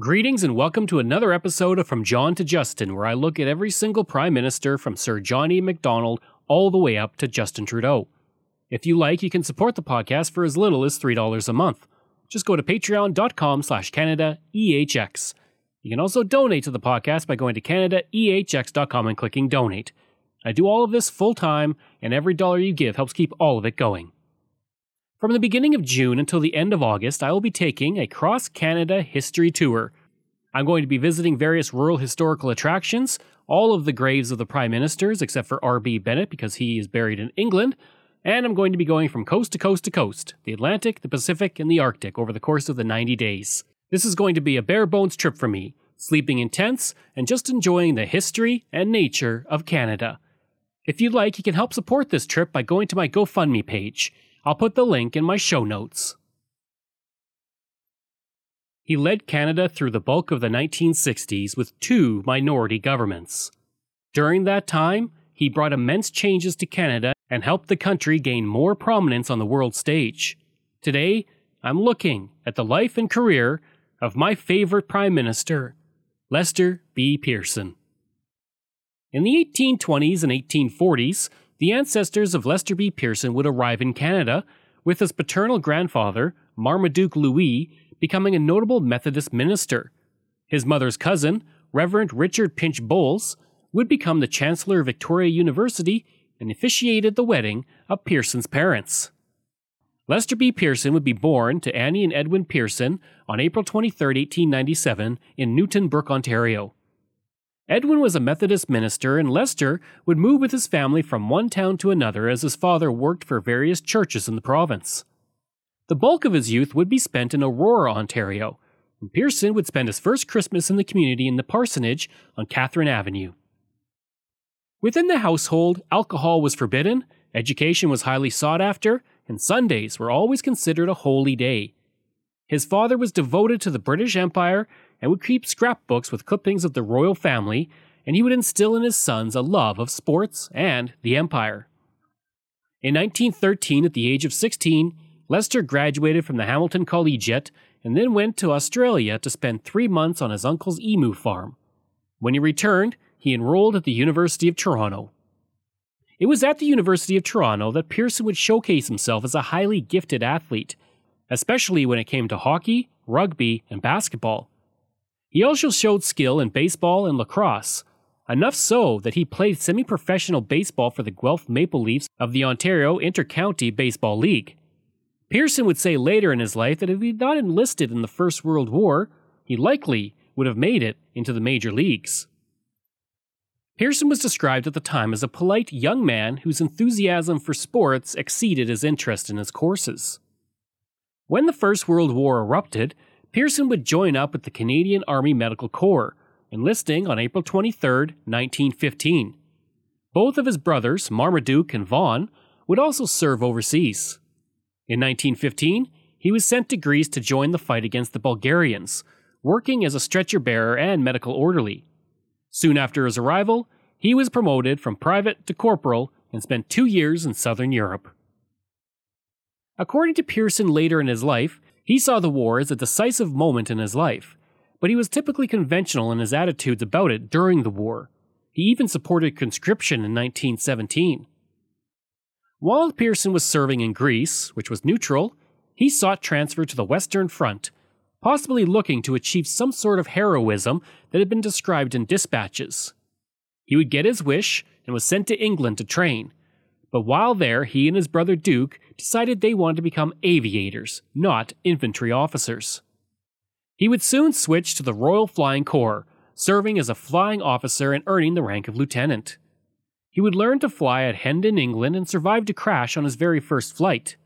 Greetings and welcome to another episode of From John to Justin, where I look at every single Prime Minister from Sir John A. Macdonald all the way up to Justin Trudeau. If you like, you can support the podcast for as little as $3 a month. Just go to patreon.com slash CanadaEHX. You can also donate to the podcast by going to CanadaEHX.com and clicking donate. I do all of this full time, and every dollar you give helps keep all of it going. From the beginning of June until the end of August, I will be taking a cross Canada history tour. I'm going to be visiting various rural historical attractions, all of the graves of the Prime Ministers except for R.B. Bennett because he is buried in England, and I'm going to be going from coast to coast to coast the Atlantic, the Pacific, and the Arctic over the course of the 90 days. This is going to be a bare bones trip for me, sleeping in tents and just enjoying the history and nature of Canada. If you'd like, you can help support this trip by going to my GoFundMe page. I'll put the link in my show notes. He led Canada through the bulk of the 1960s with two minority governments. During that time, he brought immense changes to Canada and helped the country gain more prominence on the world stage. Today, I'm looking at the life and career of my favorite Prime Minister, Lester B. Pearson. In the 1820s and 1840s, the ancestors of Lester B. Pearson would arrive in Canada, with his paternal grandfather, Marmaduke Louis, becoming a notable Methodist minister. His mother's cousin, Reverend Richard Pinch Bowles, would become the Chancellor of Victoria University and officiated the wedding of Pearson's parents. Lester B. Pearson would be born to Annie and Edwin Pearson on April 23, 1897, in Newtonbrook, Ontario. Edwin was a Methodist minister, and Lester would move with his family from one town to another as his father worked for various churches in the province. The bulk of his youth would be spent in Aurora, Ontario, and Pearson would spend his first Christmas in the community in the parsonage on Catherine Avenue. Within the household, alcohol was forbidden, education was highly sought after, and Sundays were always considered a holy day. His father was devoted to the British Empire and would keep scrapbooks with clippings of the royal family, and he would instill in his sons a love of sports and the empire. In 1913, at the age of 16, Lester graduated from the Hamilton Collegiate and then went to Australia to spend three months on his uncle's emu farm. When he returned, he enrolled at the University of Toronto. It was at the University of Toronto that Pearson would showcase himself as a highly gifted athlete, especially when it came to hockey, rugby, and basketball. He also showed skill in baseball and lacrosse, enough so that he played semi professional baseball for the Guelph Maple Leafs of the Ontario Intercounty Baseball League. Pearson would say later in his life that if he'd not enlisted in the First World War, he likely would have made it into the major leagues. Pearson was described at the time as a polite young man whose enthusiasm for sports exceeded his interest in his courses. When the First World War erupted, Pearson would join up with the Canadian Army Medical Corps, enlisting on April 23, 1915. Both of his brothers, Marmaduke and Vaughan, would also serve overseas. In 1915, he was sent to Greece to join the fight against the Bulgarians, working as a stretcher bearer and medical orderly. Soon after his arrival, he was promoted from private to corporal and spent two years in southern Europe. According to Pearson later in his life, he saw the war as a decisive moment in his life, but he was typically conventional in his attitudes about it during the war. He even supported conscription in 1917. While Pearson was serving in Greece, which was neutral, he sought transfer to the Western Front, possibly looking to achieve some sort of heroism that had been described in dispatches. He would get his wish and was sent to England to train, but while there, he and his brother Duke decided they wanted to become aviators, not infantry officers. He would soon switch to the Royal Flying Corps, serving as a flying officer and earning the rank of lieutenant. He would learn to fly at Hendon, England, and survive to crash on his very first flight.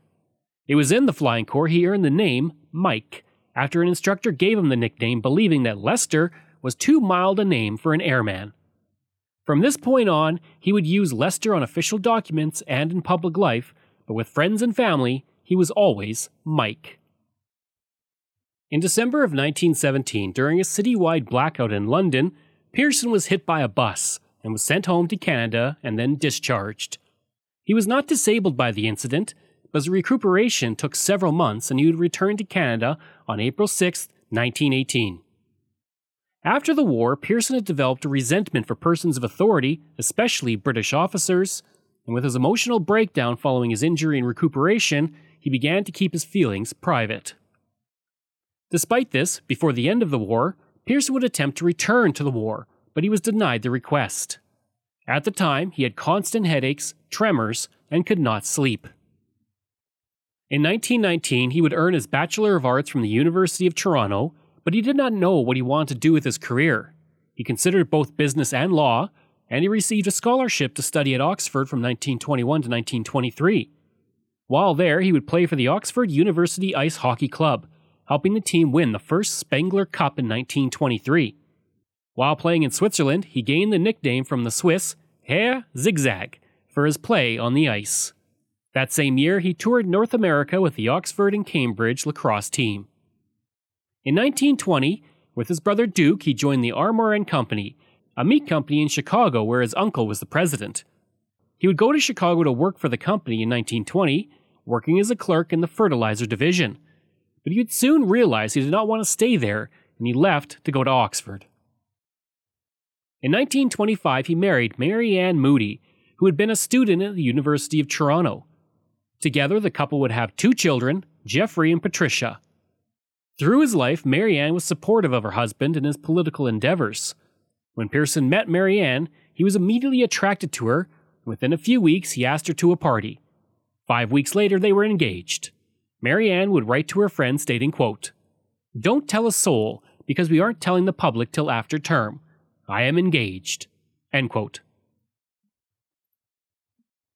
It was in the Flying Corps he earned the name Mike, after an instructor gave him the nickname, believing that Lester was too mild a name for an airman. From this point on, he would use Lester on official documents and in public life, but with friends and family, he was always Mike. In December of 1917, during a citywide blackout in London, Pearson was hit by a bus and was sent home to Canada and then discharged. He was not disabled by the incident, but his recuperation took several months and he would return to Canada on April 6, 1918. After the war, Pearson had developed a resentment for persons of authority, especially British officers, and with his emotional breakdown following his injury and recuperation, he began to keep his feelings private. Despite this, before the end of the war, Pearson would attempt to return to the war, but he was denied the request. At the time, he had constant headaches, tremors, and could not sleep. In 1919, he would earn his Bachelor of Arts from the University of Toronto, but he did not know what he wanted to do with his career. He considered both business and law, and he received a scholarship to study at Oxford from 1921 to 1923. While there, he would play for the Oxford University Ice Hockey Club, helping the team win the first Spengler Cup in 1923. While playing in Switzerland, he gained the nickname from the Swiss Herr Zigzag for his play on the ice. That same year, he toured North America with the Oxford and Cambridge lacrosse team. In 1920, with his brother Duke, he joined the Armour and Company, a meat company in Chicago where his uncle was the president. He would go to Chicago to work for the company in 1920, working as a clerk in the fertilizer division. But he would soon realize he did not want to stay there, and he left to go to Oxford. In 1925, he married Mary Ann Moody, who had been a student at the University of Toronto. Together, the couple would have two children, Jeffrey and Patricia. Through his life, Marianne was supportive of her husband in his political endeavors. When Pearson met Marianne, he was immediately attracted to her, and within a few weeks he asked her to a party. Five weeks later, they were engaged. Marianne would write to her friend stating, quote, Don't tell a soul, because we aren't telling the public till after term. I am engaged. End quote.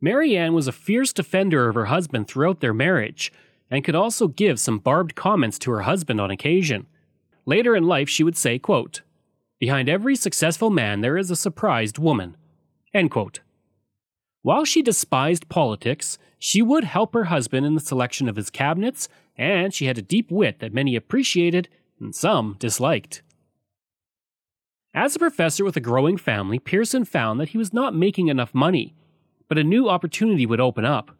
Marianne was a fierce defender of her husband throughout their marriage, and could also give some barbed comments to her husband on occasion. Later in life, she would say, quote, Behind every successful man there is a surprised woman. End quote. While she despised politics, she would help her husband in the selection of his cabinets, and she had a deep wit that many appreciated and some disliked. As a professor with a growing family, Pearson found that he was not making enough money but a new opportunity would open up.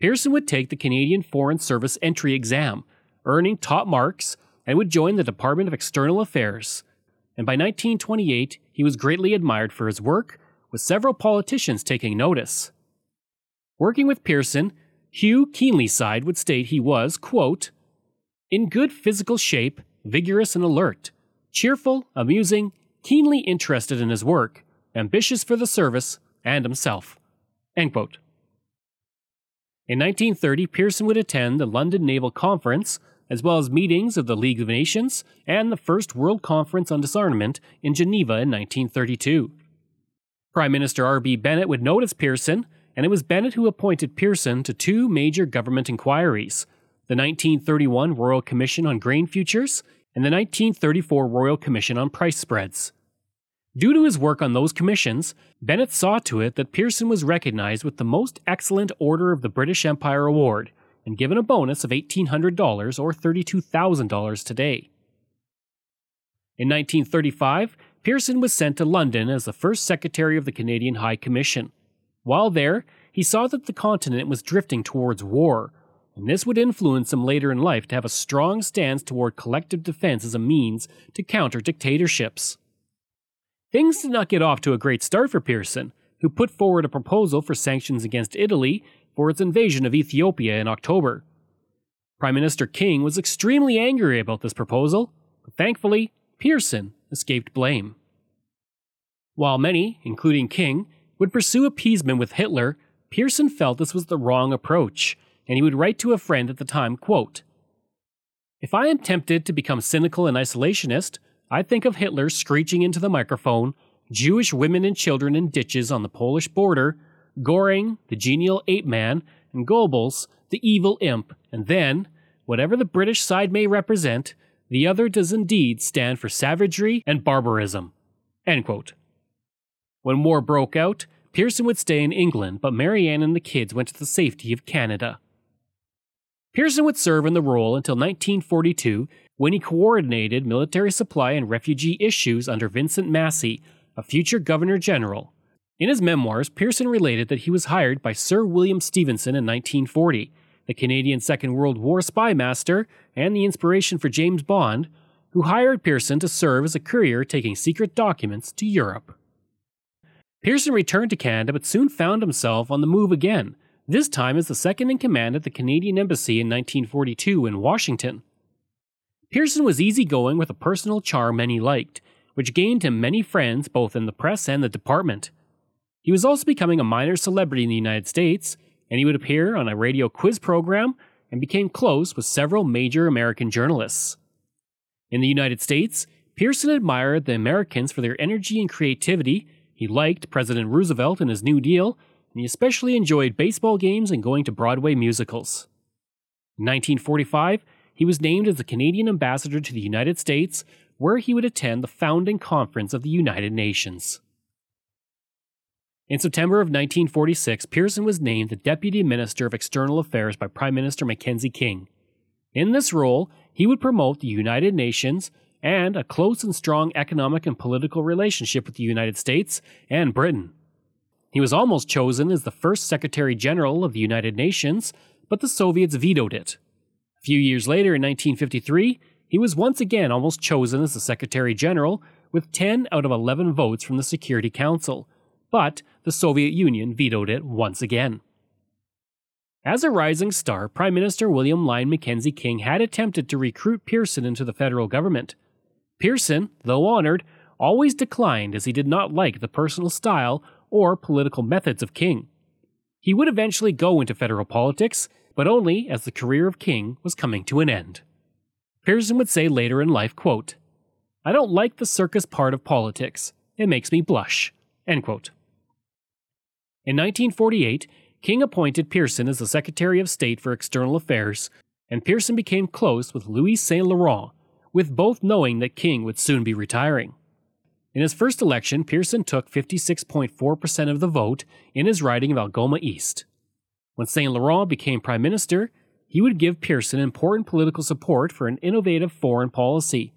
Pearson would take the Canadian Foreign Service entry exam, earning top marks, and would join the Department of External Affairs. And by 1928, he was greatly admired for his work, with several politicians taking notice. Working with Pearson, Hugh Keenleyside would state he was, quote, in good physical shape, vigorous and alert, cheerful, amusing, keenly interested in his work, ambitious for the service and himself. In 1930, Pearson would attend the London Naval Conference, as well as meetings of the League of Nations and the First World Conference on Disarmament in Geneva in 1932. Prime Minister R.B. Bennett would notice Pearson, and it was Bennett who appointed Pearson to two major government inquiries the 1931 Royal Commission on Grain Futures and the 1934 Royal Commission on Price Spreads. Due to his work on those commissions, Bennett saw to it that Pearson was recognized with the Most Excellent Order of the British Empire Award and given a bonus of $1,800 or $32,000 today. In 1935, Pearson was sent to London as the first Secretary of the Canadian High Commission. While there, he saw that the continent was drifting towards war, and this would influence him later in life to have a strong stance toward collective defense as a means to counter dictatorships. Things did not get off to a great start for Pearson, who put forward a proposal for sanctions against Italy for its invasion of Ethiopia in October. Prime Minister King was extremely angry about this proposal, but thankfully, Pearson escaped blame. While many, including King, would pursue appeasement with Hitler, Pearson felt this was the wrong approach, and he would write to a friend at the time, quote, If I am tempted to become cynical and isolationist, I think of Hitler screeching into the microphone, Jewish women and children in ditches on the Polish border, Goring, the genial ape man, and Goebbels, the evil imp, and then, whatever the British side may represent, the other does indeed stand for savagery and barbarism. When war broke out, Pearson would stay in England, but Marianne and the kids went to the safety of Canada. Pearson would serve in the role until 1942 when he coordinated military supply and refugee issues under Vincent Massey, a future Governor General. In his memoirs, Pearson related that he was hired by Sir William Stephenson in 1940, the Canadian Second World War spy master and the inspiration for James Bond, who hired Pearson to serve as a courier taking secret documents to Europe. Pearson returned to Canada but soon found himself on the move again, this time as the second in command at the Canadian Embassy in 1942 in Washington. Pearson was easygoing with a personal charm many liked, which gained him many friends both in the press and the department. He was also becoming a minor celebrity in the United States, and he would appear on a radio quiz program and became close with several major American journalists. In the United States, Pearson admired the Americans for their energy and creativity he liked President Roosevelt and his New Deal, and he especially enjoyed baseball games and going to Broadway musicals. In 1945, he was named as the Canadian ambassador to the United States, where he would attend the founding conference of the United Nations. In September of 1946, Pearson was named the Deputy Minister of External Affairs by Prime Minister Mackenzie King. In this role, he would promote the United Nations and a close and strong economic and political relationship with the United States and Britain. He was almost chosen as the first Secretary General of the United Nations, but the Soviets vetoed it. A few years later, in 1953, he was once again almost chosen as the Secretary General with 10 out of 11 votes from the Security Council, but the Soviet Union vetoed it once again. As a rising star, Prime Minister William Lyon Mackenzie King had attempted to recruit Pearson into the federal government, Pearson, though honored, always declined as he did not like the personal style or political methods of King. He would eventually go into federal politics, but only as the career of King was coming to an end. Pearson would say later in life, quote, I don't like the circus part of politics. It makes me blush. End quote. In 1948, King appointed Pearson as the Secretary of State for External Affairs, and Pearson became close with Louis Saint Laurent, with both knowing that King would soon be retiring. In his first election, Pearson took 56.4% of the vote in his riding of Algoma East. When St. Laurent became prime minister, he would give Pearson important political support for an innovative foreign policy.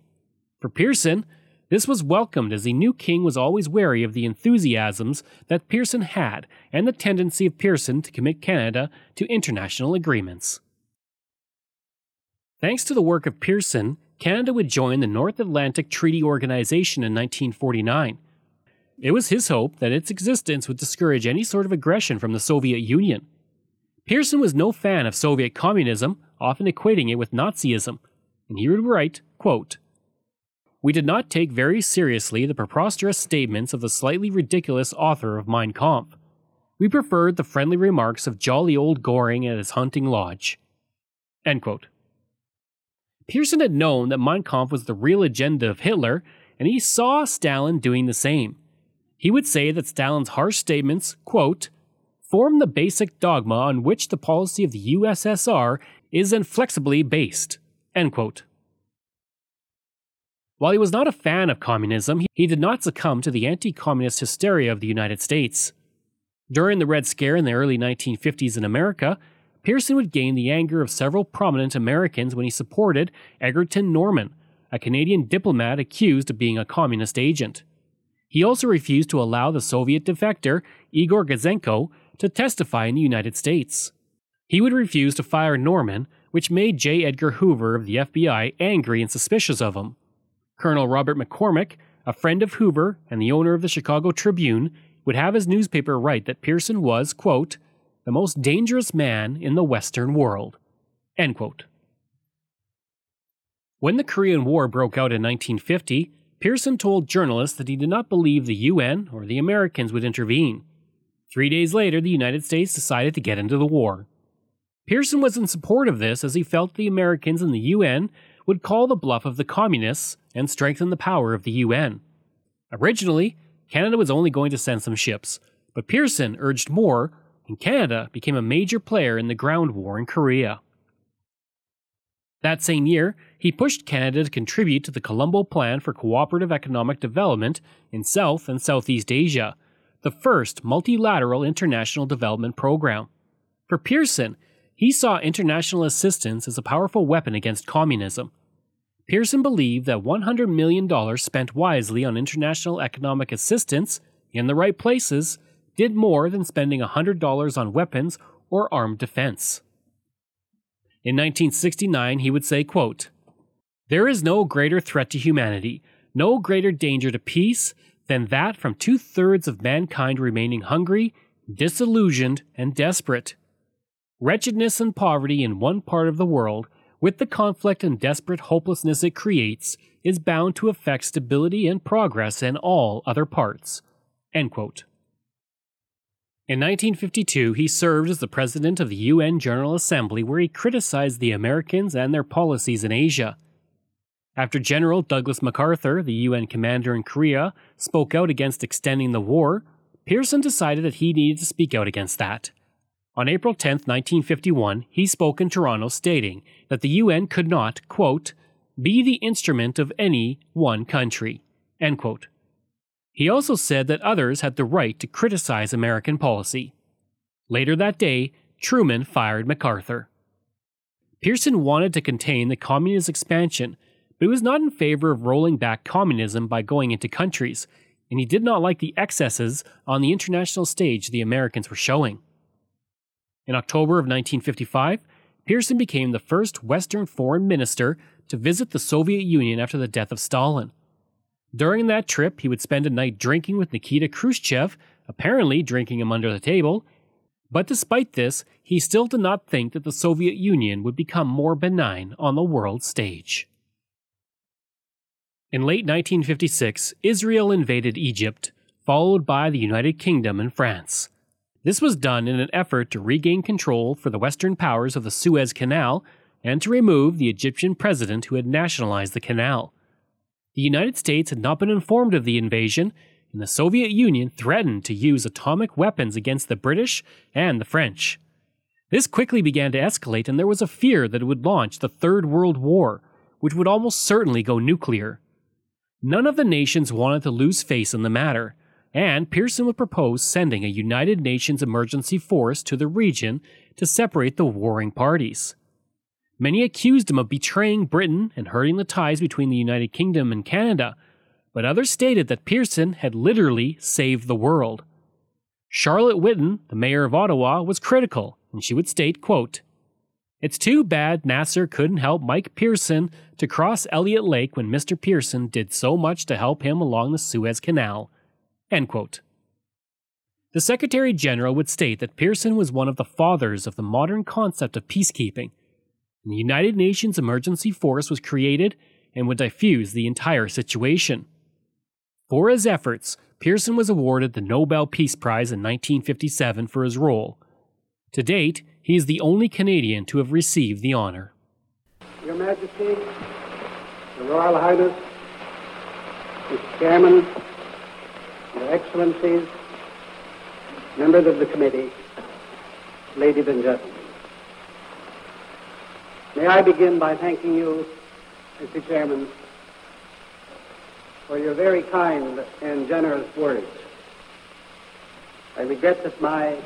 For Pearson, this was welcomed as he knew King was always wary of the enthusiasms that Pearson had and the tendency of Pearson to commit Canada to international agreements. Thanks to the work of Pearson, Canada would join the North Atlantic Treaty Organization in 1949. It was his hope that its existence would discourage any sort of aggression from the Soviet Union. Pearson was no fan of Soviet communism, often equating it with Nazism, and he would write, quote, We did not take very seriously the preposterous statements of the slightly ridiculous author of Mein Kampf. We preferred the friendly remarks of jolly old Goring at his hunting lodge. End quote. Pearson had known that Mein Kampf was the real agenda of Hitler, and he saw Stalin doing the same. He would say that Stalin's harsh statements, quote, form the basic dogma on which the policy of the USSR is inflexibly based, end quote. While he was not a fan of communism, he did not succumb to the anti communist hysteria of the United States. During the Red Scare in the early 1950s in America, Pearson would gain the anger of several prominent Americans when he supported Egerton Norman, a Canadian diplomat accused of being a communist agent. He also refused to allow the Soviet defector Igor Gouzenko to testify in the United States. He would refuse to fire Norman, which made J. Edgar Hoover of the FBI angry and suspicious of him. Colonel Robert McCormick, a friend of Hoover and the owner of the Chicago Tribune, would have his newspaper write that Pearson was, quote, the most dangerous man in the Western world. When the Korean War broke out in 1950, Pearson told journalists that he did not believe the UN or the Americans would intervene. Three days later, the United States decided to get into the war. Pearson was in support of this as he felt the Americans and the UN would call the bluff of the communists and strengthen the power of the UN. Originally, Canada was only going to send some ships, but Pearson urged more and Canada became a major player in the ground war in Korea. That same year, he pushed Canada to contribute to the Colombo Plan for Cooperative Economic Development in South and Southeast Asia, the first multilateral international development program. For Pearson, he saw international assistance as a powerful weapon against communism. Pearson believed that $100 million spent wisely on international economic assistance in the right places did more than spending $100 on weapons or armed defense. In 1969, he would say, quote, There is no greater threat to humanity, no greater danger to peace than that from two thirds of mankind remaining hungry, disillusioned, and desperate. Wretchedness and poverty in one part of the world, with the conflict and desperate hopelessness it creates, is bound to affect stability and progress in all other parts. In 1952, he served as the president of the UN General Assembly, where he criticized the Americans and their policies in Asia. After General Douglas MacArthur, the UN commander in Korea, spoke out against extending the war, Pearson decided that he needed to speak out against that. On April 10, 1951, he spoke in Toronto stating that the UN could not, quote, be the instrument of any one country, end quote. He also said that others had the right to criticize American policy. Later that day, Truman fired MacArthur. Pearson wanted to contain the communist expansion but he was not in favor of rolling back communism by going into countries, and he did not like the excesses on the international stage the Americans were showing. In October of 1955, Pearson became the first Western foreign minister to visit the Soviet Union after the death of Stalin. During that trip, he would spend a night drinking with Nikita Khrushchev, apparently drinking him under the table. But despite this, he still did not think that the Soviet Union would become more benign on the world stage. In late 1956, Israel invaded Egypt, followed by the United Kingdom and France. This was done in an effort to regain control for the Western powers of the Suez Canal and to remove the Egyptian president who had nationalized the canal. The United States had not been informed of the invasion, and the Soviet Union threatened to use atomic weapons against the British and the French. This quickly began to escalate, and there was a fear that it would launch the Third World War, which would almost certainly go nuclear. None of the nations wanted to lose face in the matter, and Pearson would propose sending a United Nations emergency force to the region to separate the warring parties. Many accused him of betraying Britain and hurting the ties between the United Kingdom and Canada, but others stated that Pearson had literally saved the world. Charlotte Whitton, the mayor of Ottawa, was critical, and she would state, quote, It's too bad Nasser couldn't help Mike Pearson to cross Elliott Lake when Mr. Pearson did so much to help him along the Suez Canal. End quote. The Secretary General would state that Pearson was one of the fathers of the modern concept of peacekeeping. And the United Nations Emergency Force was created and would diffuse the entire situation. For his efforts, Pearson was awarded the Nobel Peace Prize in 1957 for his role. To date, he is the only Canadian to have received the honor. Your Majesty, Your Royal Highness, Mr. Chairman, Your Excellencies, members of the committee, ladies and gentlemen. May I begin by thanking you, Mr. Chairman, for your very kind and generous words. I regret that my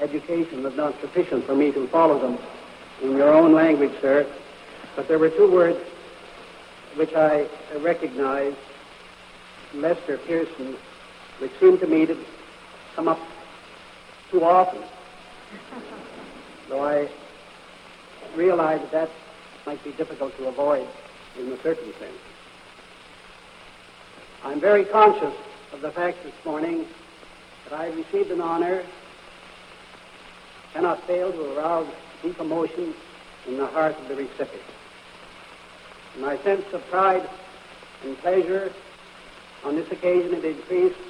education was not sufficient for me to follow them in your own language, sir. But there were two words which I recognized, Lester Pearson, which seemed to me to come up too often. Though I realized that that might be difficult to avoid in the circumstances. I'm very conscious of the fact this morning that I received an honor that cannot fail to arouse deep emotion in the heart of the recipient. My sense of pride and pleasure on this occasion is increased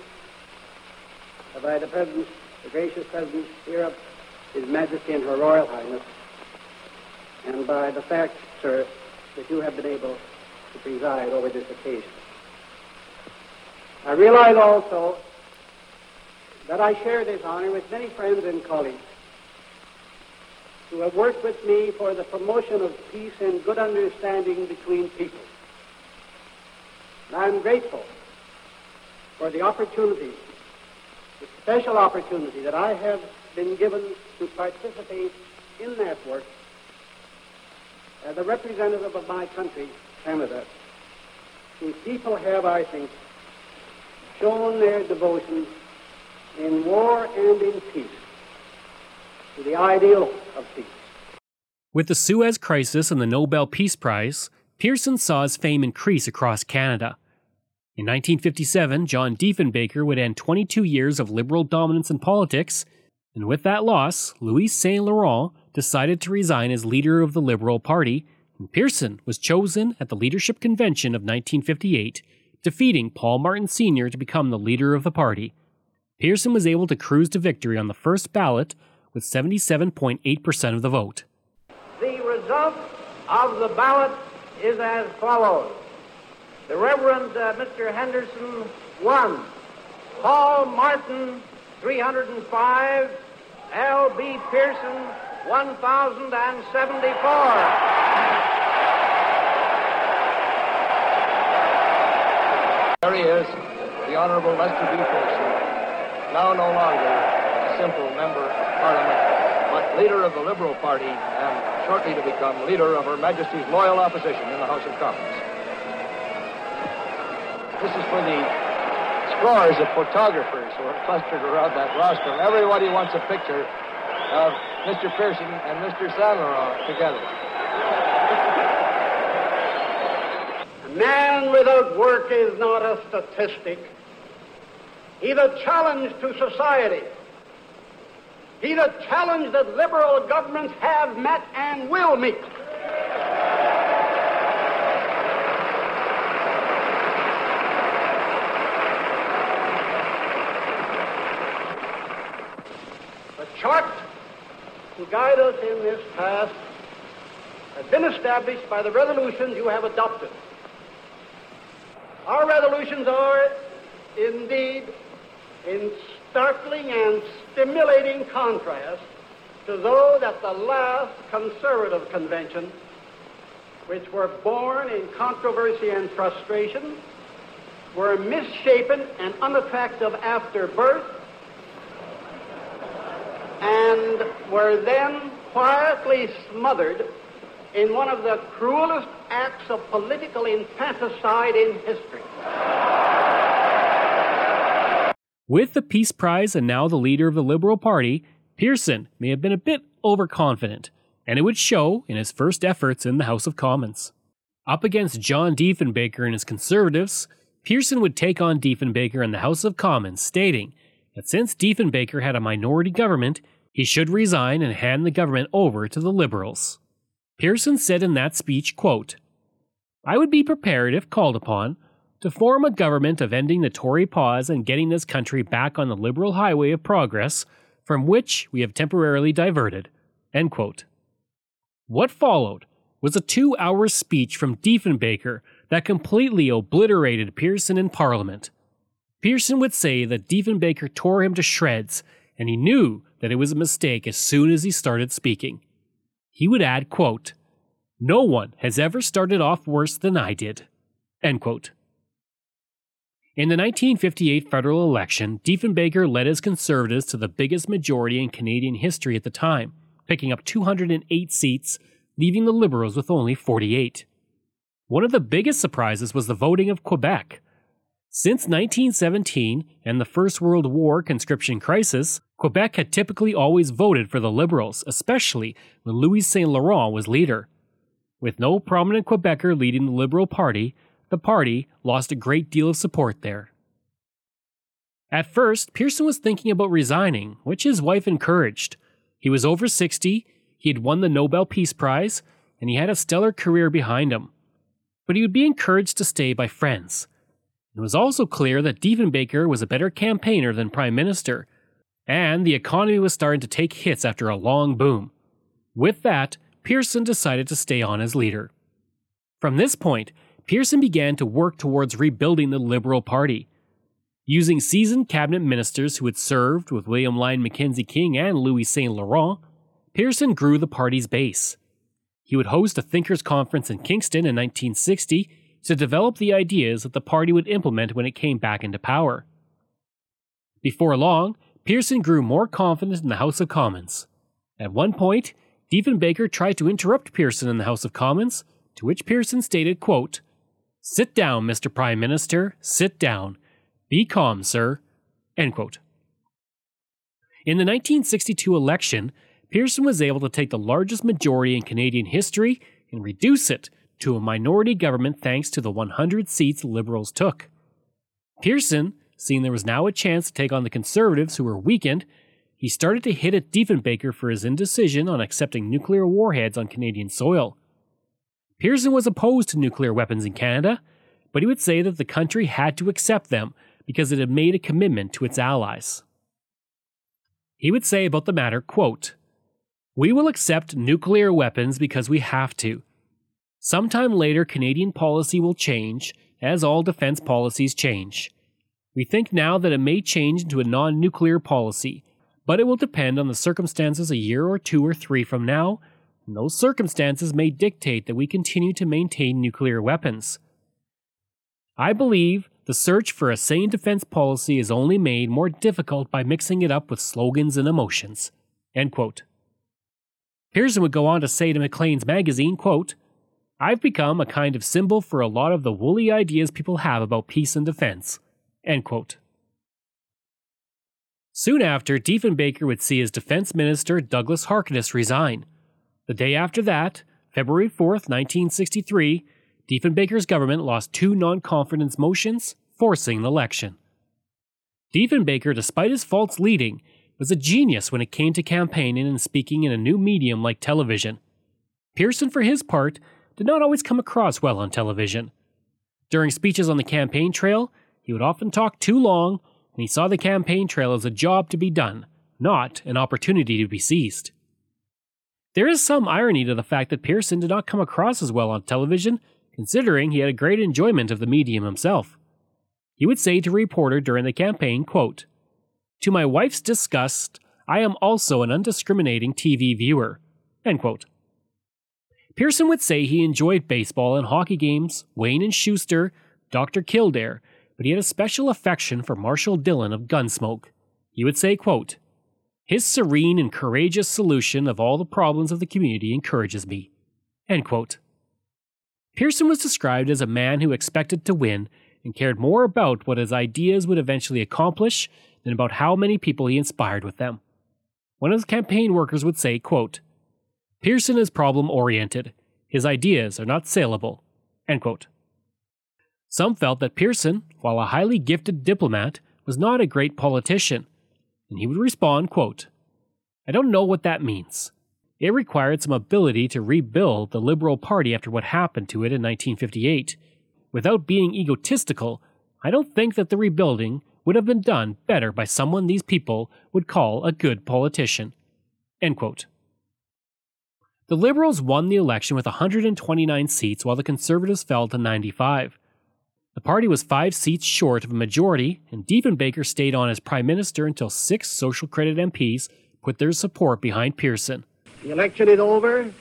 by the presence, the gracious presence here of His Majesty and Her Royal Highness, and by the fact, sir, that you have been able to preside over this occasion. I realize also that I share this honor with many friends and colleagues who have worked with me for the promotion of peace and good understanding between people. And I'm grateful for the opportunity, the special opportunity that I have been given to participate in that work Uh, as a representative of my country, Canada, whose people have, I think, shown their devotion in war and in peace to the ideal of peace. With the Suez Crisis and the Nobel Peace Prize, Pearson saw his fame increase across Canada. In 1957, John Diefenbaker would end 22 years of Liberal dominance in politics, and with that loss, Louis Saint Laurent decided to resign as leader of the Liberal Party, and Pearson was chosen at the Leadership Convention of 1958, defeating Paul Martin Sr. to become the leader of the party. Pearson was able to cruise to victory on the first ballot with 77.8% of the vote. The result of the ballot is as follows. The Reverend uh, Mr. Henderson won. Paul Martin, 305. L.B. Pearson, 1,074. There he is, the Honorable Lester B. Pearson, now no longer a simple member of Parliament, but leader of the Liberal Party and shortly to become leader of Her Majesty's loyal opposition in the House of Commons. This is for the scores of photographers who are clustered around that rostrum. Everybody wants a picture of Mr. Pearson and Mr. Laurent together. Man without work is not a statistic. He's a challenge to society. He's a challenge that liberal governments have met and will meet. The chart to guide us in this task has been established by the resolutions you have adopted. Our resolutions are indeed in startling and stimulating contrast to those at the last conservative convention, which were born in controversy and frustration, were misshapen and unattractive after birth, and were then quietly smothered in one of the cruelest acts of political infanticide in history. With the Peace Prize and now the leader of the Liberal Party, Pearson may have been a bit overconfident, and it would show in his first efforts in the House of Commons. Up against John Diefenbaker and his Conservatives, Pearson would take on Diefenbaker in the House of Commons, stating that since Diefenbaker had a minority government, he should resign and hand the government over to the Liberals. Pearson said in that speech, quote, I would be prepared, if called upon, to form a government of ending the Tory pause and getting this country back on the liberal highway of progress from which we have temporarily diverted. End quote. What followed was a two hour speech from Diefenbaker that completely obliterated Pearson in Parliament. Pearson would say that Diefenbaker tore him to shreds, and he knew that it was a mistake as soon as he started speaking. He would add, quote, No one has ever started off worse than I did. End quote. In the 1958 federal election, Diefenbaker led his Conservatives to the biggest majority in Canadian history at the time, picking up 208 seats, leaving the Liberals with only 48. One of the biggest surprises was the voting of Quebec. Since 1917 and the First World War conscription crisis, Quebec had typically always voted for the Liberals, especially when Louis Saint Laurent was leader. With no prominent Quebecer leading the Liberal Party, the party lost a great deal of support there. At first, Pearson was thinking about resigning, which his wife encouraged. He was over 60, he had won the Nobel Peace Prize, and he had a stellar career behind him. But he would be encouraged to stay by friends. It was also clear that Diefenbaker was a better campaigner than Prime Minister, and the economy was starting to take hits after a long boom. With that, Pearson decided to stay on as leader. From this point, Pearson began to work towards rebuilding the Liberal Party. Using seasoned cabinet ministers who had served with William Lyon Mackenzie King and Louis Saint Laurent, Pearson grew the party's base. He would host a thinkers' conference in Kingston in 1960 to develop the ideas that the party would implement when it came back into power. Before long, Pearson grew more confident in the House of Commons. At one point, Diefenbaker tried to interrupt Pearson in the House of Commons, to which Pearson stated, quote, Sit down, Mr. Prime Minister, sit down. Be calm, sir. End quote. In the 1962 election, Pearson was able to take the largest majority in Canadian history and reduce it to a minority government thanks to the 100 seats Liberals took. Pearson, seeing there was now a chance to take on the Conservatives who were weakened, he started to hit at Diefenbaker for his indecision on accepting nuclear warheads on Canadian soil. Pearson was opposed to nuclear weapons in Canada, but he would say that the country had to accept them because it had made a commitment to its allies. He would say about the matter, quote, We will accept nuclear weapons because we have to. Sometime later, Canadian policy will change, as all defense policies change. We think now that it may change into a non nuclear policy, but it will depend on the circumstances a year or two or three from now and those circumstances may dictate that we continue to maintain nuclear weapons. I believe the search for a sane defense policy is only made more difficult by mixing it up with slogans and emotions. Pearson would go on to say to Maclean's magazine, quote, I've become a kind of symbol for a lot of the woolly ideas people have about peace and defense. Soon after, Diefenbaker would see his defense minister Douglas Harkness resign. The day after that, February 4, 1963, Diefenbaker's government lost two non confidence motions, forcing an election. Diefenbaker, despite his false leading, was a genius when it came to campaigning and speaking in a new medium like television. Pearson, for his part, did not always come across well on television. During speeches on the campaign trail, he would often talk too long, and he saw the campaign trail as a job to be done, not an opportunity to be seized. There is some irony to the fact that Pearson did not come across as well on television, considering he had a great enjoyment of the medium himself. He would say to a reporter during the campaign, quote, To my wife's disgust, I am also an undiscriminating TV viewer. End quote. Pearson would say he enjoyed baseball and hockey games, Wayne and Schuster, Dr. Kildare, but he had a special affection for Marshall Dillon of Gunsmoke. He would say, quote, his serene and courageous solution of all the problems of the community encourages me. End quote. Pearson was described as a man who expected to win and cared more about what his ideas would eventually accomplish than about how many people he inspired with them. One of his campaign workers would say, quote, Pearson is problem oriented. His ideas are not saleable. Some felt that Pearson, while a highly gifted diplomat, was not a great politician and he would respond, quote, I don't know what that means. It required some ability to rebuild the Liberal Party after what happened to it in 1958. Without being egotistical, I don't think that the rebuilding would have been done better by someone these people would call a good politician. The Liberals won the election with 129 seats while the Conservatives fell to 95. The party was five seats short of a majority, and Diefenbaker stayed on as prime minister until six social credit MPs put their support behind Pearson. The election is over.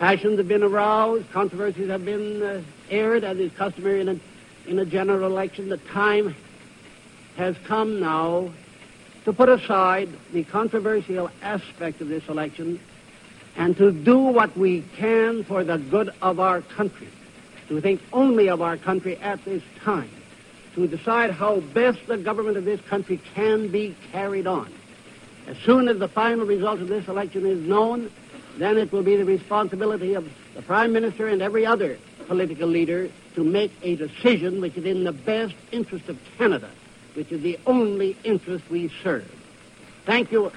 Passions have been aroused. Controversies have been uh, aired, as is customary in a, in a general election. The time has come now to put aside the controversial aspect of this election and to do what we can for the good of our country to think only of our country at this time, to decide how best the government of this country can be carried on. As soon as the final result of this election is known, then it will be the responsibility of the Prime Minister and every other political leader to make a decision which is in the best interest of Canada, which is the only interest we serve. Thank you.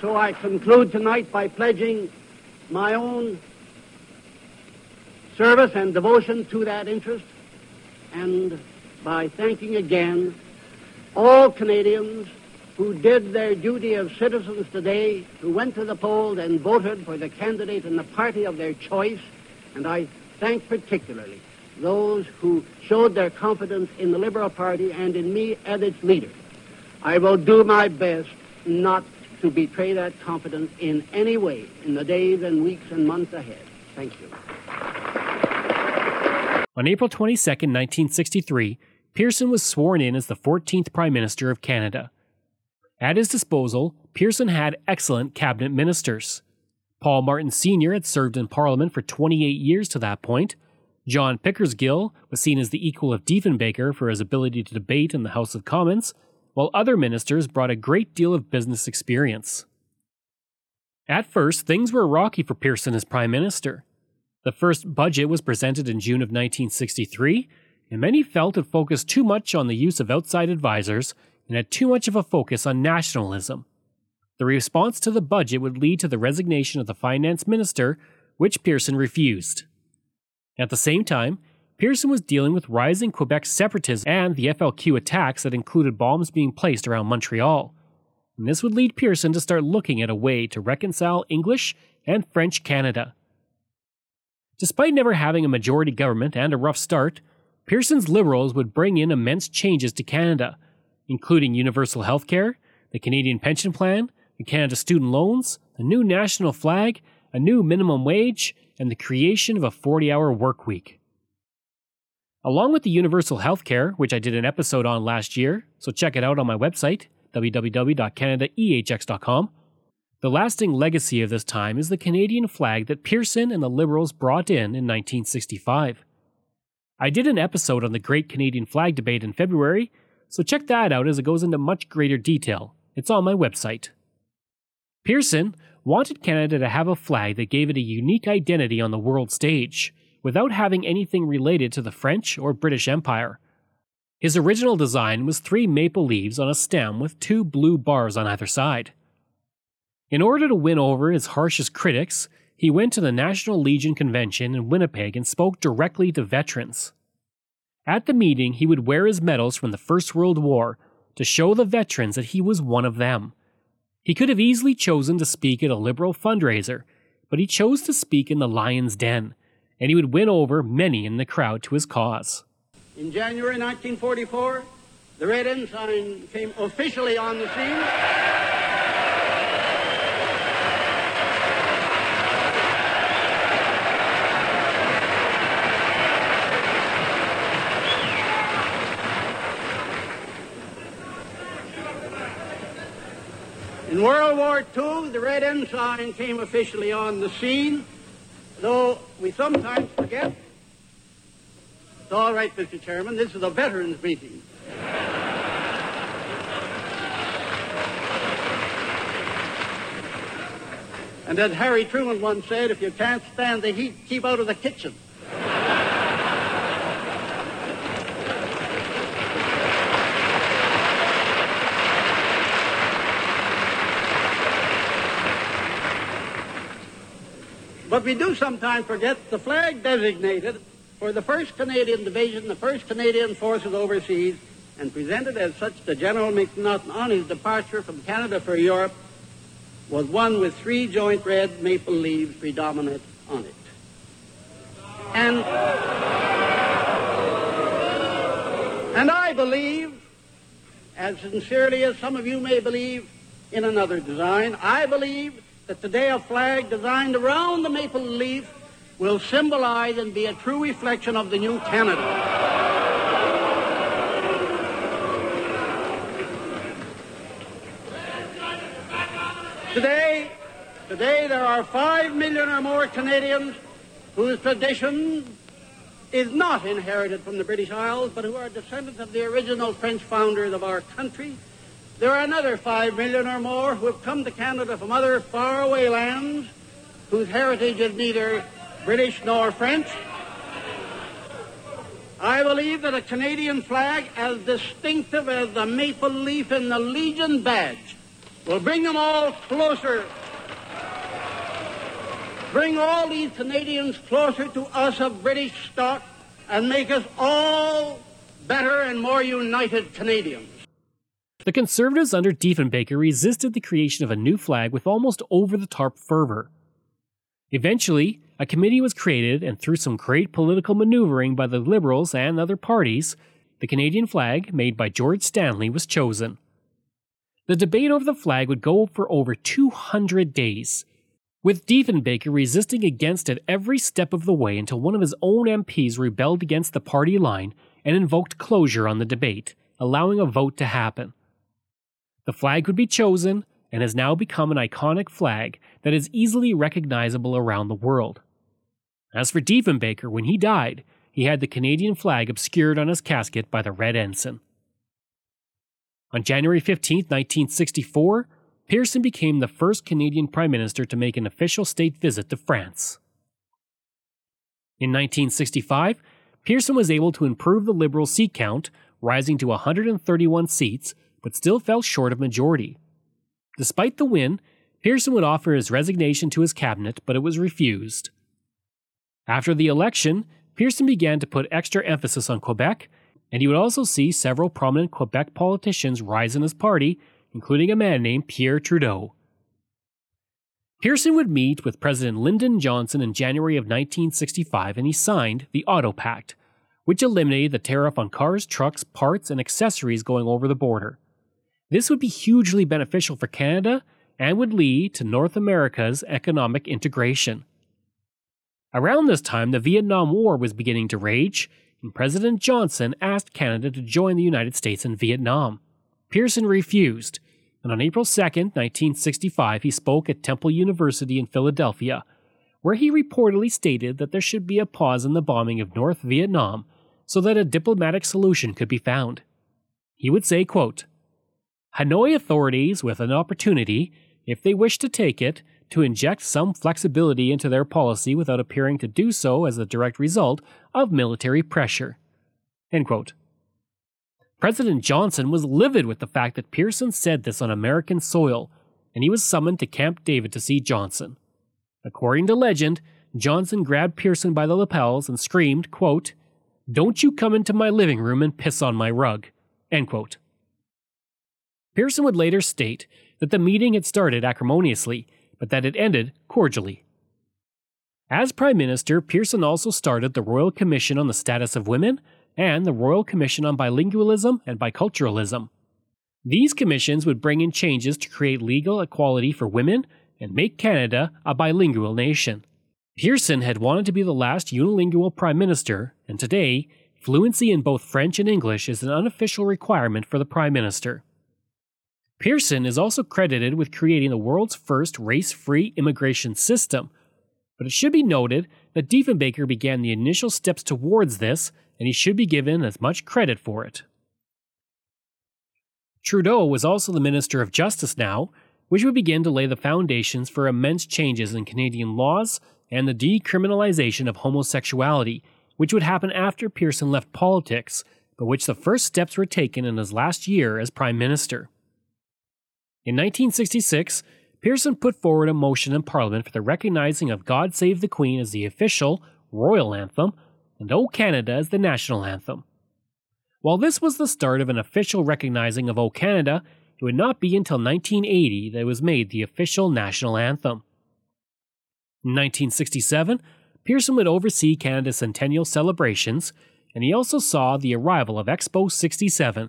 So I conclude tonight by pledging my own service and devotion to that interest and by thanking again all Canadians who did their duty of citizens today, who went to the polls and voted for the candidate and the party of their choice. And I thank particularly those who showed their confidence in the Liberal Party and in me as its leader. I will do my best not to betray that confidence in any way in the days and weeks and months ahead. Thank you. On April 22, 1963, Pearson was sworn in as the 14th Prime Minister of Canada. At his disposal, Pearson had excellent cabinet ministers. Paul Martin Sr. had served in Parliament for 28 years to that point. John Pickersgill was seen as the equal of Diefenbaker for his ability to debate in the House of Commons, while other ministers brought a great deal of business experience. At first, things were rocky for Pearson as Prime Minister. The first budget was presented in June of 1963, and many felt it focused too much on the use of outside advisors and had too much of a focus on nationalism. The response to the budget would lead to the resignation of the finance minister, which Pearson refused. At the same time, Pearson was dealing with rising Quebec separatism and the FLQ attacks that included bombs being placed around Montreal. And this would lead Pearson to start looking at a way to reconcile English and French Canada. Despite never having a majority government and a rough start, Pearson's Liberals would bring in immense changes to Canada, including universal health care, the Canadian Pension Plan, the Canada Student Loans, a new national flag, a new minimum wage, and the creation of a 40 hour work week. Along with the universal health care, which I did an episode on last year, so check it out on my website, www.canadaehx.com, the lasting legacy of this time is the Canadian flag that Pearson and the Liberals brought in in 1965. I did an episode on the Great Canadian Flag debate in February, so check that out as it goes into much greater detail. It's on my website. Pearson wanted Canada to have a flag that gave it a unique identity on the world stage, without having anything related to the French or British Empire. His original design was three maple leaves on a stem with two blue bars on either side. In order to win over his harshest critics, he went to the National Legion Convention in Winnipeg and spoke directly to veterans. At the meeting, he would wear his medals from the First World War to show the veterans that he was one of them. He could have easily chosen to speak at a liberal fundraiser, but he chose to speak in the Lion's Den, and he would win over many in the crowd to his cause. In January 1944, the Red Ensign came officially on the scene. In World War II, the Red Ensign came officially on the scene, though we sometimes forget. It's all right, Mr. Chairman, this is a veterans meeting. and as Harry Truman once said, if you can't stand the heat, keep out of the kitchen. But we do sometimes forget the flag designated for the 1st Canadian Division, the 1st Canadian Forces overseas, and presented as such to General McNaughton on his departure from Canada for Europe was one with three joint red maple leaves predominant on it. And, and I believe, as sincerely as some of you may believe in another design, I believe that today a flag designed around the maple leaf will symbolize and be a true reflection of the new Canada. Today, today there are five million or more Canadians whose tradition is not inherited from the British Isles, but who are descendants of the original French founders of our country there are another five million or more who have come to Canada from other faraway lands whose heritage is neither British nor French. I believe that a Canadian flag as distinctive as the maple leaf in the Legion badge will bring them all closer. Bring all these Canadians closer to us of British stock and make us all better and more united Canadians. The Conservatives under Diefenbaker resisted the creation of a new flag with almost over the top fervor. Eventually, a committee was created, and through some great political maneuvering by the Liberals and other parties, the Canadian flag, made by George Stanley, was chosen. The debate over the flag would go for over 200 days, with Diefenbaker resisting against it every step of the way until one of his own MPs rebelled against the party line and invoked closure on the debate, allowing a vote to happen. The flag would be chosen and has now become an iconic flag that is easily recognizable around the world. As for Diefenbaker, when he died, he had the Canadian flag obscured on his casket by the red ensign. On January 15, 1964, Pearson became the first Canadian Prime Minister to make an official state visit to France. In 1965, Pearson was able to improve the Liberal seat count, rising to 131 seats, but still fell short of majority. Despite the win, Pearson would offer his resignation to his cabinet, but it was refused. After the election, Pearson began to put extra emphasis on Quebec, and he would also see several prominent Quebec politicians rise in his party, including a man named Pierre Trudeau. Pearson would meet with President Lyndon Johnson in January of 1965 and he signed the Auto Pact, which eliminated the tariff on cars, trucks, parts, and accessories going over the border. This would be hugely beneficial for Canada and would lead to North America's economic integration. Around this time, the Vietnam War was beginning to rage, and President Johnson asked Canada to join the United States in Vietnam. Pearson refused, and on April 2, 1965, he spoke at Temple University in Philadelphia, where he reportedly stated that there should be a pause in the bombing of North Vietnam so that a diplomatic solution could be found. He would say, quote, Hanoi authorities, with an opportunity, if they wish to take it, to inject some flexibility into their policy without appearing to do so as a direct result of military pressure. President Johnson was livid with the fact that Pearson said this on American soil, and he was summoned to Camp David to see Johnson. According to legend, Johnson grabbed Pearson by the lapels and screamed, quote, Don't you come into my living room and piss on my rug. Pearson would later state that the meeting had started acrimoniously, but that it ended cordially. As Prime Minister, Pearson also started the Royal Commission on the Status of Women and the Royal Commission on Bilingualism and Biculturalism. These commissions would bring in changes to create legal equality for women and make Canada a bilingual nation. Pearson had wanted to be the last unilingual prime minister, and today, fluency in both French and English is an unofficial requirement for the prime minister. Pearson is also credited with creating the world's first race free immigration system, but it should be noted that Diefenbaker began the initial steps towards this and he should be given as much credit for it. Trudeau was also the Minister of Justice now, which would begin to lay the foundations for immense changes in Canadian laws and the decriminalization of homosexuality, which would happen after Pearson left politics, but which the first steps were taken in his last year as Prime Minister. In 1966, Pearson put forward a motion in Parliament for the recognizing of God Save the Queen as the official, royal anthem and O Canada as the national anthem. While this was the start of an official recognizing of O Canada, it would not be until 1980 that it was made the official national anthem. In 1967, Pearson would oversee Canada's centennial celebrations, and he also saw the arrival of Expo 67.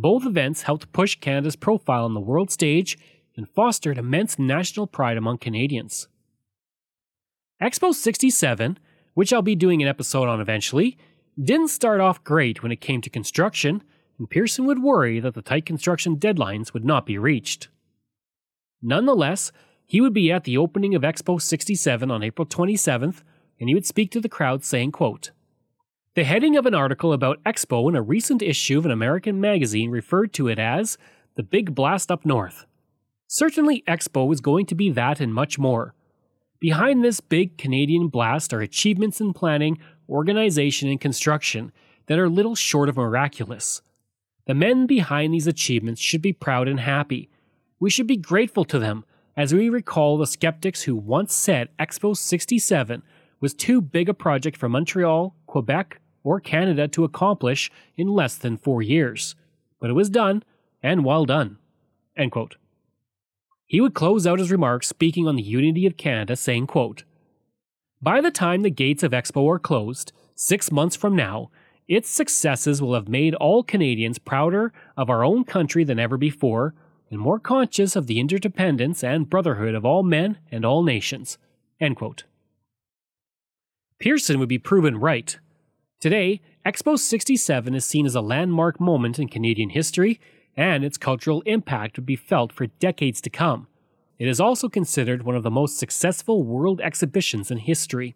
Both events helped push Canada's profile on the world stage and fostered immense national pride among Canadians. Expo 67 which I'll be doing an episode on eventually, didn't start off great when it came to construction, and Pearson would worry that the tight construction deadlines would not be reached. Nonetheless, he would be at the opening of Expo 67 on April 27th, and he would speak to the crowd saying, quote, The heading of an article about Expo in a recent issue of an American magazine referred to it as the Big Blast Up North. Certainly, Expo is going to be that and much more. Behind this big Canadian blast are achievements in planning, organization, and construction that are little short of miraculous. The men behind these achievements should be proud and happy. We should be grateful to them as we recall the skeptics who once said Expo 67 was too big a project for Montreal, Quebec, or Canada to accomplish in less than four years. But it was done, and well done. He would close out his remarks speaking on the unity of Canada, saying, quote, By the time the gates of Expo are closed, six months from now, its successes will have made all Canadians prouder of our own country than ever before, and more conscious of the interdependence and brotherhood of all men and all nations. Pearson would be proven right. Today, Expo 67 is seen as a landmark moment in Canadian history, and its cultural impact would be felt for decades to come. It is also considered one of the most successful world exhibitions in history.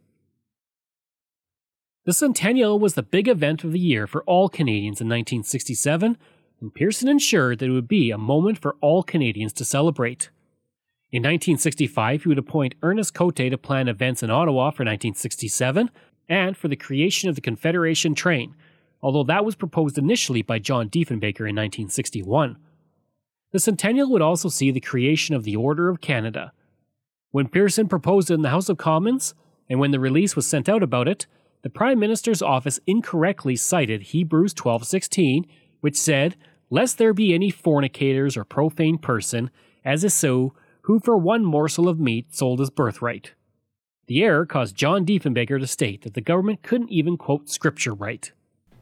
The Centennial was the big event of the year for all Canadians in 1967, and Pearson ensured that it would be a moment for all Canadians to celebrate. In 1965, he would appoint Ernest Cote to plan events in Ottawa for 1967 and for the creation of the Confederation train, although that was proposed initially by John Diefenbaker in 1961. The centennial would also see the creation of the Order of Canada. When Pearson proposed it in the House of Commons, and when the release was sent out about it, the Prime Minister's office incorrectly cited Hebrews 12:16, which said, "Lest there be any fornicators or profane person, as is so, who for one morsel of meat sold his birthright. The error caused John Diefenbaker to state that the government couldn't even quote scripture right.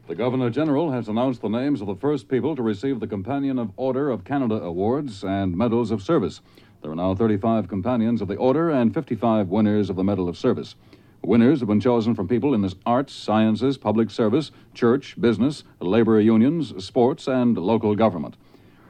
The Governor General has announced the names of the first people to receive the Companion of Order of Canada awards and medals of service. There are now 35 companions of the order and 55 winners of the Medal of Service. Winners have been chosen from people in the arts, sciences, public service, church, business, labor unions, sports, and local government.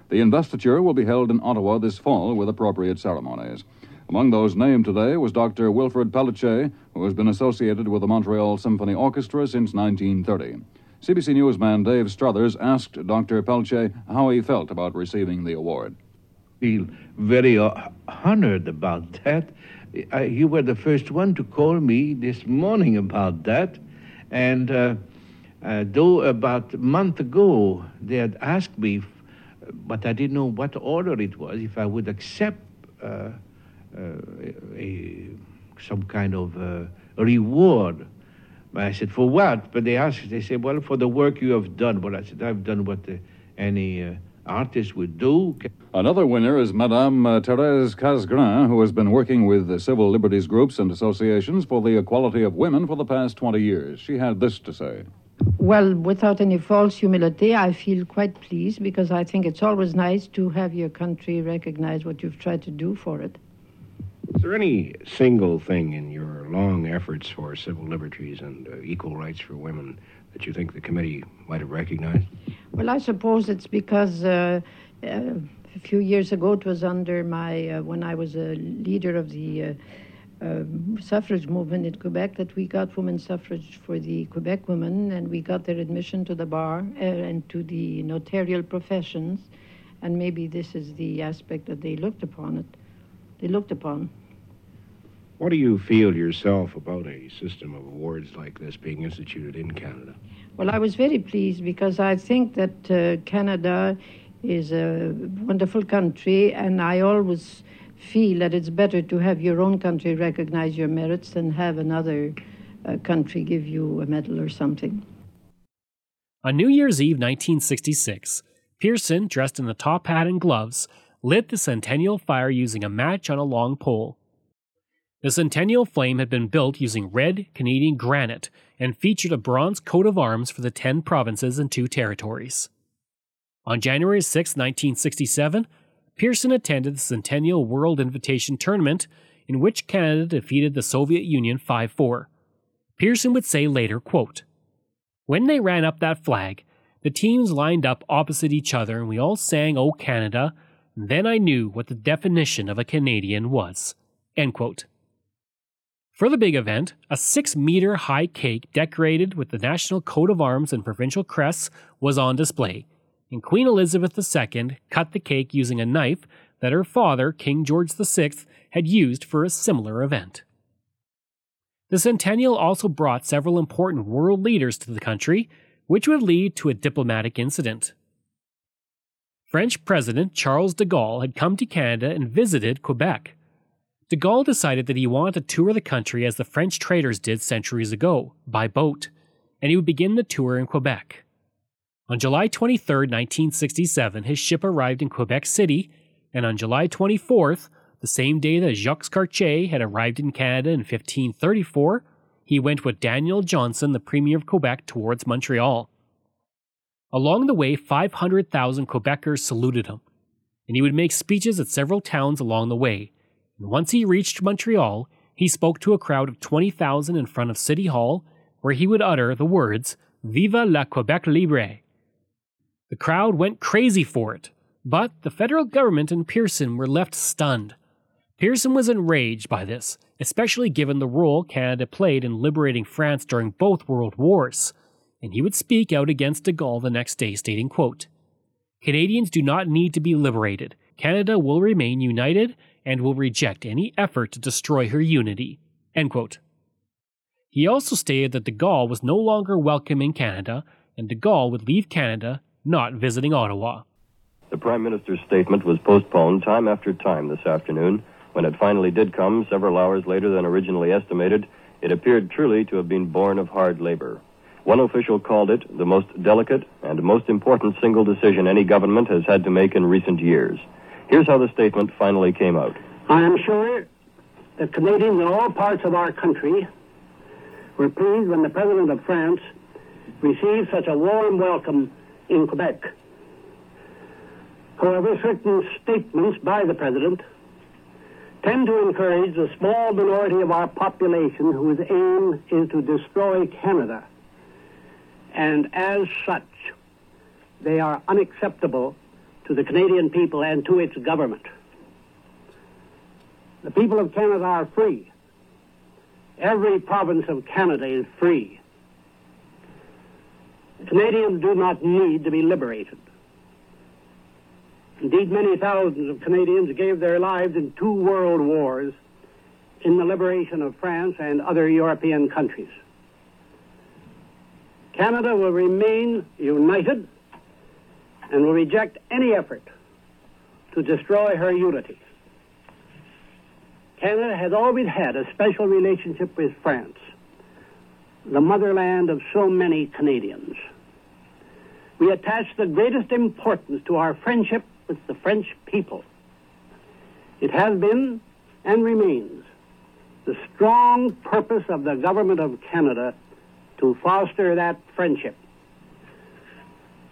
The investiture will be held in Ottawa this fall with appropriate ceremonies. Among those named today was Dr. Wilfrid Pelletier, who has been associated with the Montreal Symphony Orchestra since 1930. CBC Newsman Dave Struthers asked Dr. Pelletier how he felt about receiving the award. Feel very honored about that. I, you were the first one to call me this morning about that, and uh, uh, though about a month ago they had asked me but I didn't know what order it was, if I would accept uh, uh, a, some kind of uh, reward. But I said, for what? But they asked, they said, well, for the work you have done. But I said, I've done what the, any uh, artist would do. Another winner is Madame uh, Therese Casgrain, who has been working with the civil liberties groups and associations for the equality of women for the past 20 years. She had this to say. Well, without any false humility, I feel quite pleased because I think it's always nice to have your country recognize what you've tried to do for it. Is there any single thing in your long efforts for civil liberties and uh, equal rights for women that you think the committee might have recognized? Well, I suppose it's because uh, uh, a few years ago it was under my, uh, when I was a leader of the uh, uh, suffrage movement in Quebec that we got women's suffrage for the Quebec women, and we got their admission to the bar and to the notarial professions, and maybe this is the aspect that they looked upon it. They looked upon. What do you feel yourself about a system of awards like this being instituted in Canada? Well, I was very pleased because I think that uh, Canada is a wonderful country, and I always feel that it's better to have your own country recognize your merits than have another uh, country give you a medal or something. On New Year's Eve 1966, Pearson, dressed in a top hat and gloves, lit the centennial fire using a match on a long pole. The centennial flame had been built using red Canadian granite and featured a bronze coat of arms for the 10 provinces and two territories. On January 6, 1967, Pearson attended the Centennial World Invitation Tournament, in which Canada defeated the Soviet Union 5 4. Pearson would say later, quote, When they ran up that flag, the teams lined up opposite each other and we all sang O Canada, and then I knew what the definition of a Canadian was. End quote. For the big event, a six meter high cake decorated with the national coat of arms and provincial crests was on display, and Queen Elizabeth II cut the cake using a knife that her father, King George VI, had used for a similar event. The centennial also brought several important world leaders to the country, which would lead to a diplomatic incident. French President Charles de Gaulle had come to Canada and visited Quebec. De Gaulle decided that he wanted to tour the country as the French traders did centuries ago, by boat, and he would begin the tour in Quebec. On July 23, 1967, his ship arrived in Quebec City, and on July 24th, the same day that Jacques Cartier had arrived in Canada in 1534, he went with Daniel Johnson, the Premier of Quebec, towards Montreal. Along the way, 500,000 Quebecers saluted him, and he would make speeches at several towns along the way. Once he reached Montreal, he spoke to a crowd of 20,000 in front of City Hall, where he would utter the words, Viva la Quebec Libre! The crowd went crazy for it, but the federal government and Pearson were left stunned. Pearson was enraged by this, especially given the role Canada played in liberating France during both world wars, and he would speak out against de Gaulle the next day, stating, quote, Canadians do not need to be liberated. Canada will remain united and will reject any effort to destroy her unity. He also stated that de Gaulle was no longer welcome in Canada, and de Gaulle would leave Canada, not visiting Ottawa. The Prime Minister's statement was postponed time after time this afternoon. When it finally did come, several hours later than originally estimated, it appeared truly to have been born of hard labor. One official called it the most delicate and most important single decision any government has had to make in recent years. Here's how the statement finally came out. I am sure that Canadians in all parts of our country were pleased when the President of France received such a warm welcome in Quebec. However, certain statements by the President tend to encourage the small minority of our population whose aim is to destroy Canada and as such, they are unacceptable to the Canadian people and to its government. The people of Canada are free. Every province of Canada is free. Canadians do not need to be liberated. Indeed, many thousands of Canadians gave their lives in two world wars in the liberation of France and other European countries. Canada will remain united and will reject any effort to destroy her unity. Canada has always had a special relationship with France, the motherland of so many Canadians. We attach the greatest importance to our friendship with the French people. It has been and remains the strong purpose of the government of Canada to foster that friendship.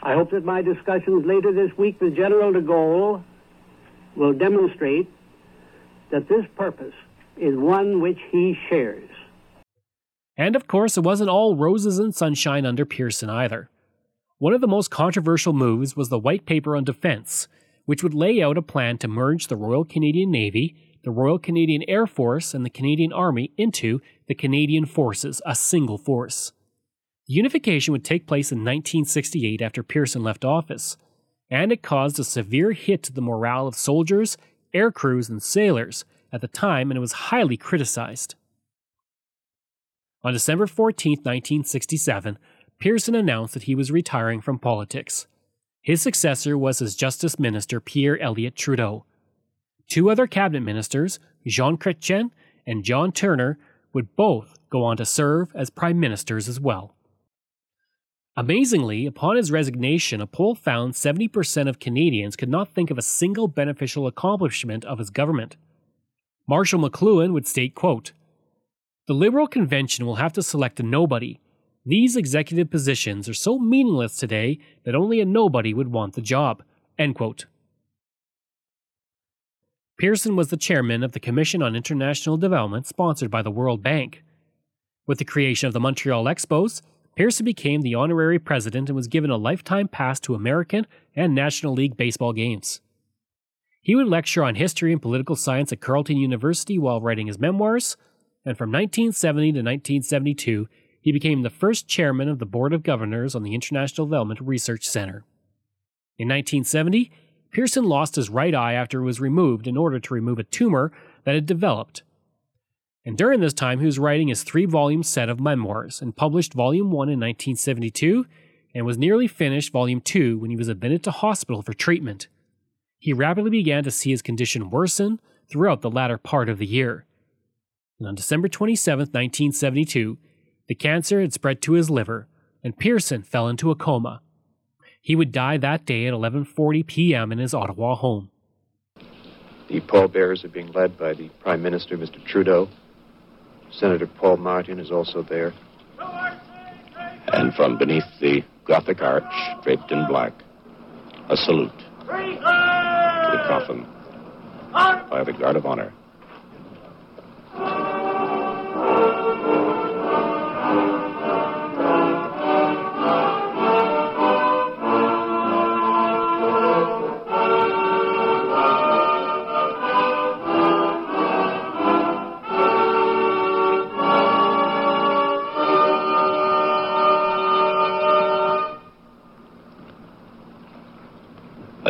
I hope that my discussions later this week with General de Gaulle will demonstrate that this purpose is one which he shares. And of course, it wasn't all roses and sunshine under Pearson either. One of the most controversial moves was the White Paper on Defense, which would lay out a plan to merge the Royal Canadian Navy, the Royal Canadian Air Force, and the Canadian Army into the Canadian Forces, a single force. Unification would take place in 1968 after Pearson left office, and it caused a severe hit to the morale of soldiers, air crews, and sailors at the time, and it was highly criticized. On December 14, 1967, Pearson announced that he was retiring from politics. His successor was his Justice Minister Pierre Elliott Trudeau. Two other cabinet ministers, Jean Chrétien and John Turner, would both go on to serve as prime ministers as well. Amazingly, upon his resignation, a poll found 70% of Canadians could not think of a single beneficial accomplishment of his government. Marshall McLuhan would state, quote, The Liberal Convention will have to select a nobody. These executive positions are so meaningless today that only a nobody would want the job. End quote. Pearson was the chairman of the Commission on International Development sponsored by the World Bank. With the creation of the Montreal Expos, Pearson became the honorary president and was given a lifetime pass to American and National League baseball games. He would lecture on history and political science at Carleton University while writing his memoirs, and from 1970 to 1972, he became the first chairman of the Board of Governors on the International Development Research Center. In 1970, Pearson lost his right eye after it was removed in order to remove a tumor that had developed and during this time he was writing his three volume set of memoirs and published Volume 1 in 1972 and was nearly finished Volume 2 when he was admitted to hospital for treatment. He rapidly began to see his condition worsen throughout the latter part of the year. And on December 27, 1972, the cancer had spread to his liver, and Pearson fell into a coma. He would die that day at 11:40 p.m. in his Ottawa home. The pallbearers are being led by the Prime Minister, Mr. Trudeau. Senator Paul Martin is also there. And from beneath the Gothic arch, draped in black, a salute to the coffin by the Guard of Honor.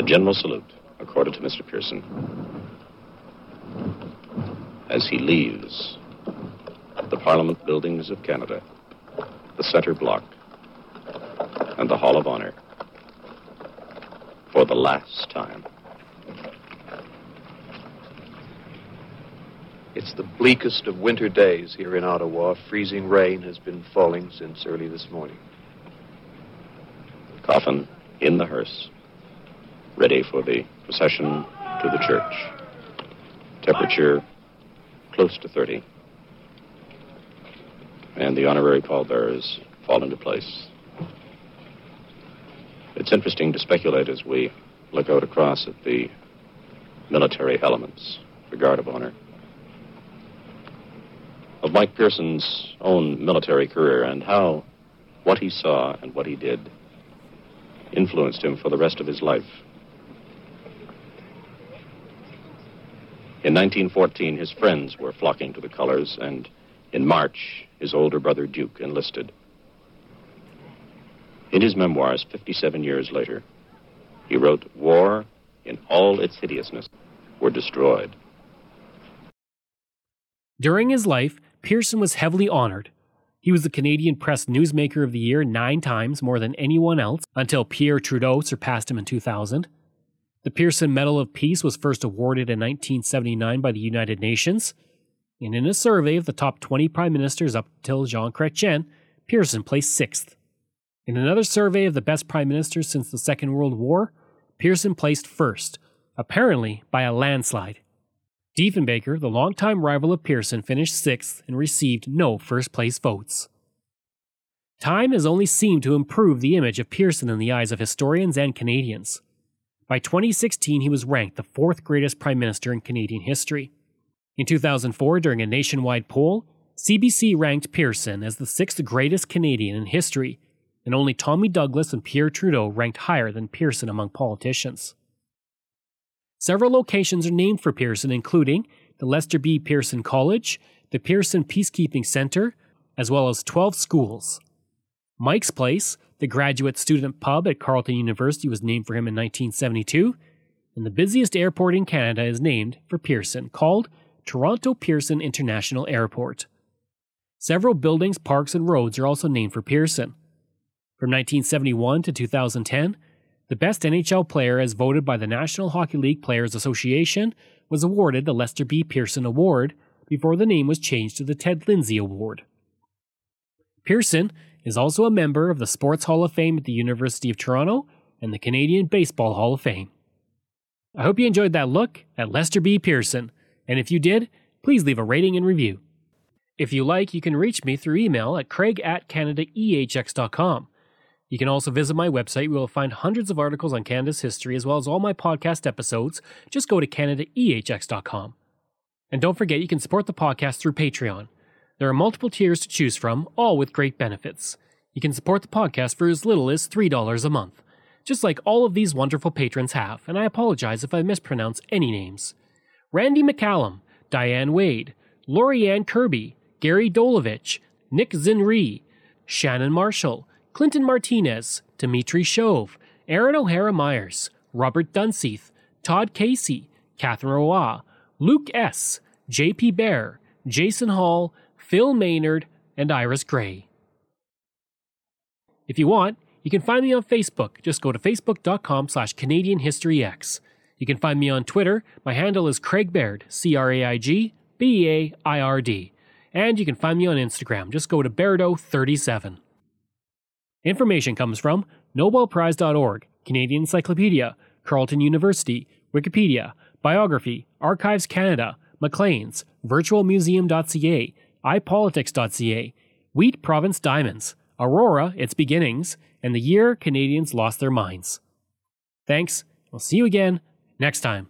General salute accorded to Mr. Pearson as he leaves the Parliament buildings of Canada, the Centre Block, and the Hall of Honor for the last time. It's the bleakest of winter days here in Ottawa. Freezing rain has been falling since early this morning. Coffin in the hearse, ready for the procession to the church. Temperature close to 30. And the honorary pallbearers fall into place. It's interesting to speculate as we look out across at the military elements, the Guard of Honor. Of Mike Pearson's own military career and how what he saw and what he did influenced him for the rest of his life. In 1914, his friends were flocking to the colors, and in March, his older brother Duke enlisted. In his memoirs, 57 years later, he wrote, War, in all its hideousness, were destroyed. During his life, Pearson was heavily honored. He was the Canadian Press Newsmaker of the Year nine times more than anyone else until Pierre Trudeau surpassed him in 2000. The Pearson Medal of Peace was first awarded in 1979 by the United Nations. And in a survey of the top 20 prime ministers up till Jean Chrétien, Pearson placed sixth. In another survey of the best prime ministers since the Second World War, Pearson placed first, apparently by a landslide. Diefenbaker, the longtime rival of Pearson, finished sixth and received no first place votes. Time has only seemed to improve the image of Pearson in the eyes of historians and Canadians. By 2016, he was ranked the fourth greatest prime minister in Canadian history. In 2004, during a nationwide poll, CBC ranked Pearson as the sixth greatest Canadian in history, and only Tommy Douglas and Pierre Trudeau ranked higher than Pearson among politicians. Several locations are named for Pearson, including the Lester B. Pearson College, the Pearson Peacekeeping Center, as well as 12 schools. Mike's Place, the graduate student pub at Carleton University, was named for him in 1972, and the busiest airport in Canada is named for Pearson, called Toronto Pearson International Airport. Several buildings, parks, and roads are also named for Pearson. From 1971 to 2010, the best NHL player, as voted by the National Hockey League Players Association, was awarded the Lester B. Pearson Award before the name was changed to the Ted Lindsay Award. Pearson is also a member of the Sports Hall of Fame at the University of Toronto and the Canadian Baseball Hall of Fame. I hope you enjoyed that look at Lester B. Pearson, and if you did, please leave a rating and review. If you like, you can reach me through email at craig at canadaehx.com. You can also visit my website where you'll find hundreds of articles on Canada's history as well as all my podcast episodes. Just go to canadaehx.com. And don't forget you can support the podcast through Patreon. There are multiple tiers to choose from, all with great benefits. You can support the podcast for as little as $3 a month, just like all of these wonderful patrons have, and I apologize if I mispronounce any names. Randy McCallum, Diane Wade, Lorianne Kirby, Gary Dolovich, Nick Zinri, Shannon Marshall, Clinton Martinez, Dimitri Shove, Aaron O'Hara Myers, Robert Dunseith, Todd Casey, Catherine Roy, Luke S., J.P. Bear, Jason Hall, Phil Maynard, and Iris Gray. If you want, you can find me on Facebook. Just go to facebook.com slash Canadian History Ehx. You can find me on Twitter. My handle is Craig Baird, C R A I G B A I R D. And you can find me on Instagram. Just go to Bairdo37. Information comes from NobelPrize.org, Canadian Encyclopedia, Carleton University, Wikipedia, Biography, Archives Canada, Maclean's, virtualmuseum.ca, ipolitics.ca, Wheat Province Diamonds, Aurora, Its Beginnings, and the year Canadians lost their minds. Thanks. We'll see you again next time.